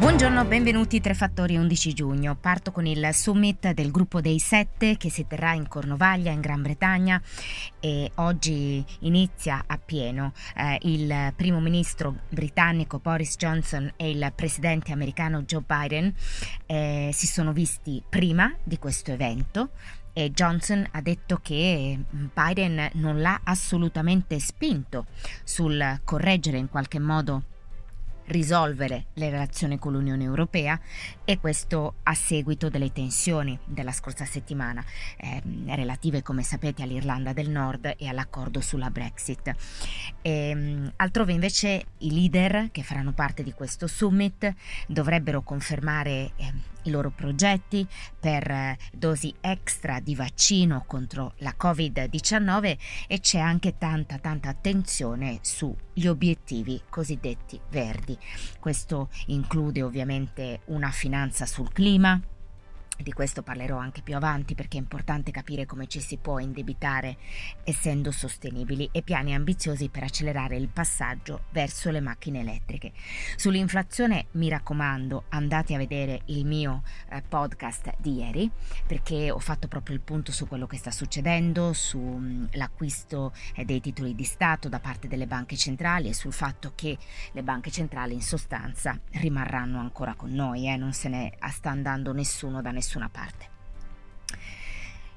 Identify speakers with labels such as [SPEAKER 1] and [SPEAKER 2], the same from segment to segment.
[SPEAKER 1] Buongiorno, benvenuti Tre Fattori 11 giugno. Parto con il summit del gruppo dei sette che si terrà in Cornovaglia in Gran Bretagna e oggi inizia a pieno. Eh, il primo ministro britannico Boris Johnson e il presidente americano Joe Biden eh, si sono visti prima di questo evento e Johnson ha detto che Biden non l'ha assolutamente spinto sul correggere in qualche modo risolvere le relazioni con l'Unione Europea e questo a seguito delle tensioni della scorsa settimana eh, relative come sapete all'Irlanda del Nord e all'accordo sulla Brexit. E, ehm, altrove invece i leader che faranno parte di questo summit dovrebbero confermare eh, i loro progetti per eh, dosi extra di vaccino contro la Covid-19 e c'è anche tanta tanta attenzione sugli obiettivi cosiddetti verdi. Questo include ovviamente una finanza sul clima, di questo parlerò anche più avanti perché è importante capire come ci si può indebitare essendo sostenibili e piani ambiziosi per accelerare il passaggio verso le macchine elettriche. Sull'inflazione mi raccomando andate a vedere il mio eh, podcast di ieri perché ho fatto proprio il punto su quello che sta succedendo, sull'acquisto mm, eh, dei titoli di Stato da parte delle banche centrali e sul fatto che le banche centrali in sostanza rimarranno ancora con noi, eh, non se ne sta andando nessuno da nessuno nessuna parte.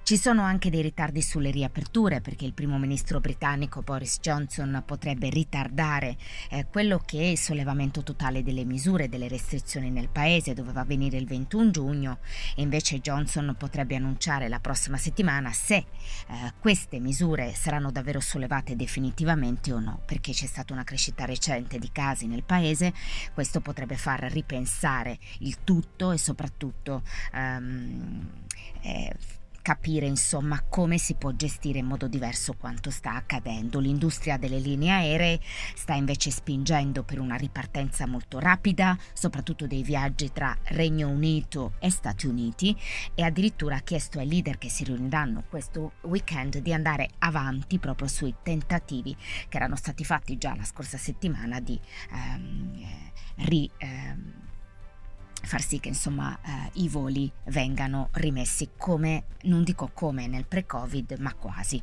[SPEAKER 1] Ci sono anche dei ritardi sulle riaperture perché il primo ministro britannico Boris Johnson potrebbe ritardare eh, quello che è il sollevamento totale delle misure, delle restrizioni nel paese, doveva avvenire il 21 giugno. E invece Johnson potrebbe annunciare la prossima settimana se eh, queste misure saranno davvero sollevate definitivamente o no, perché c'è stata una crescita recente di casi nel paese, questo potrebbe far ripensare il tutto e soprattutto um, eh, capire insomma come si può gestire in modo diverso quanto sta accadendo. L'industria delle linee aeree sta invece spingendo per una ripartenza molto rapida, soprattutto dei viaggi tra Regno Unito e Stati Uniti e addirittura ha chiesto ai leader che si riuniranno questo weekend di andare avanti proprio sui tentativi che erano stati fatti già la scorsa settimana di ehm, ri, ehm, far sì che insomma eh, i voli vengano rimessi come, non dico come nel pre-Covid, ma quasi.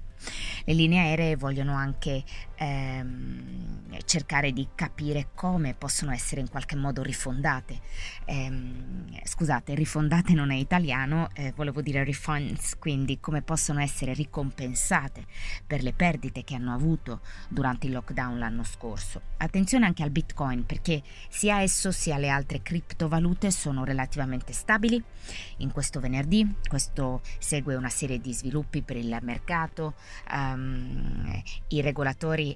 [SPEAKER 1] Le linee aeree vogliono anche ehm, cercare di capire come possono essere in qualche modo rifondate. Ehm, scusate, rifondate non è italiano, eh, volevo dire refunds, quindi come possono essere ricompensate per le perdite che hanno avuto durante il lockdown l'anno scorso. Attenzione anche al Bitcoin perché sia esso sia le altre criptovalute sono relativamente stabili. In questo venerdì questo segue una serie di sviluppi per il mercato, um, i regolatori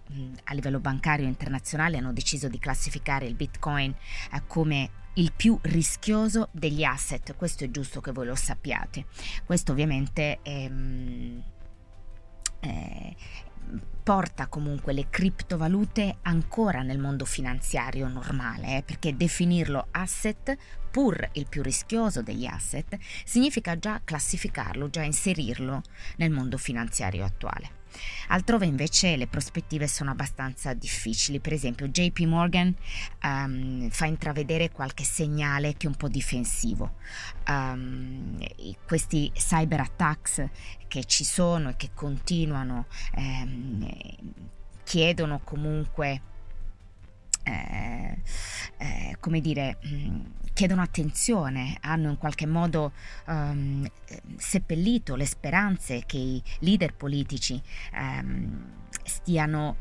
[SPEAKER 1] a livello bancario internazionale hanno deciso di classificare il Bitcoin uh, come il più rischioso degli asset, questo è giusto che voi lo sappiate. Questo ovviamente è, um, è, porta comunque le criptovalute ancora nel mondo finanziario normale, eh, perché definirlo asset, pur il più rischioso degli asset, significa già classificarlo, già inserirlo nel mondo finanziario attuale. Altrove invece le prospettive sono abbastanza difficili, per esempio JP Morgan um, fa intravedere qualche segnale che è un po' difensivo. Um, questi cyber attacks che ci sono e che continuano um, chiedono comunque eh, eh, come dire, mh, mm, chiedono attenzione, hanno in qualche modo um, seppellito le speranze che i leader politici um, stiano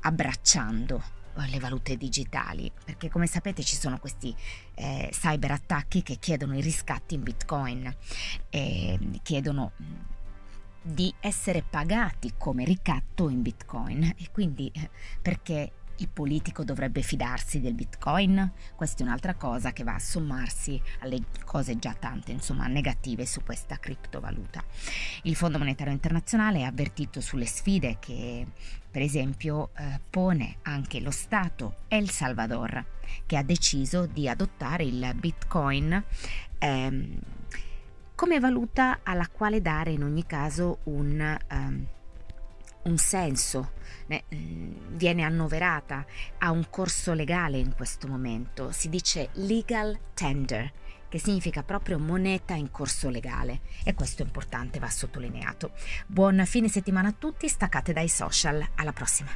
[SPEAKER 1] abbracciando le valute digitali, perché come sapete ci sono questi eh, cyber attacchi che chiedono i riscatti in bitcoin, e chiedono mm, di essere pagati come ricatto in bitcoin. E quindi eh, perché il politico dovrebbe fidarsi del bitcoin? Questa è un'altra cosa che va a sommarsi alle cose già tante, insomma, negative su questa criptovaluta. Il Fondo Monetario Internazionale ha avvertito sulle sfide che, per esempio, eh, pone anche lo Stato El Salvador, che ha deciso di adottare il bitcoin. Ehm, come valuta alla quale dare in ogni caso un, um, un senso, ne, mm, viene annoverata a un corso legale in questo momento, si dice legal tender, che significa proprio moneta in corso legale e questo è importante, va sottolineato. Buon fine settimana a tutti, staccate dai social, alla prossima.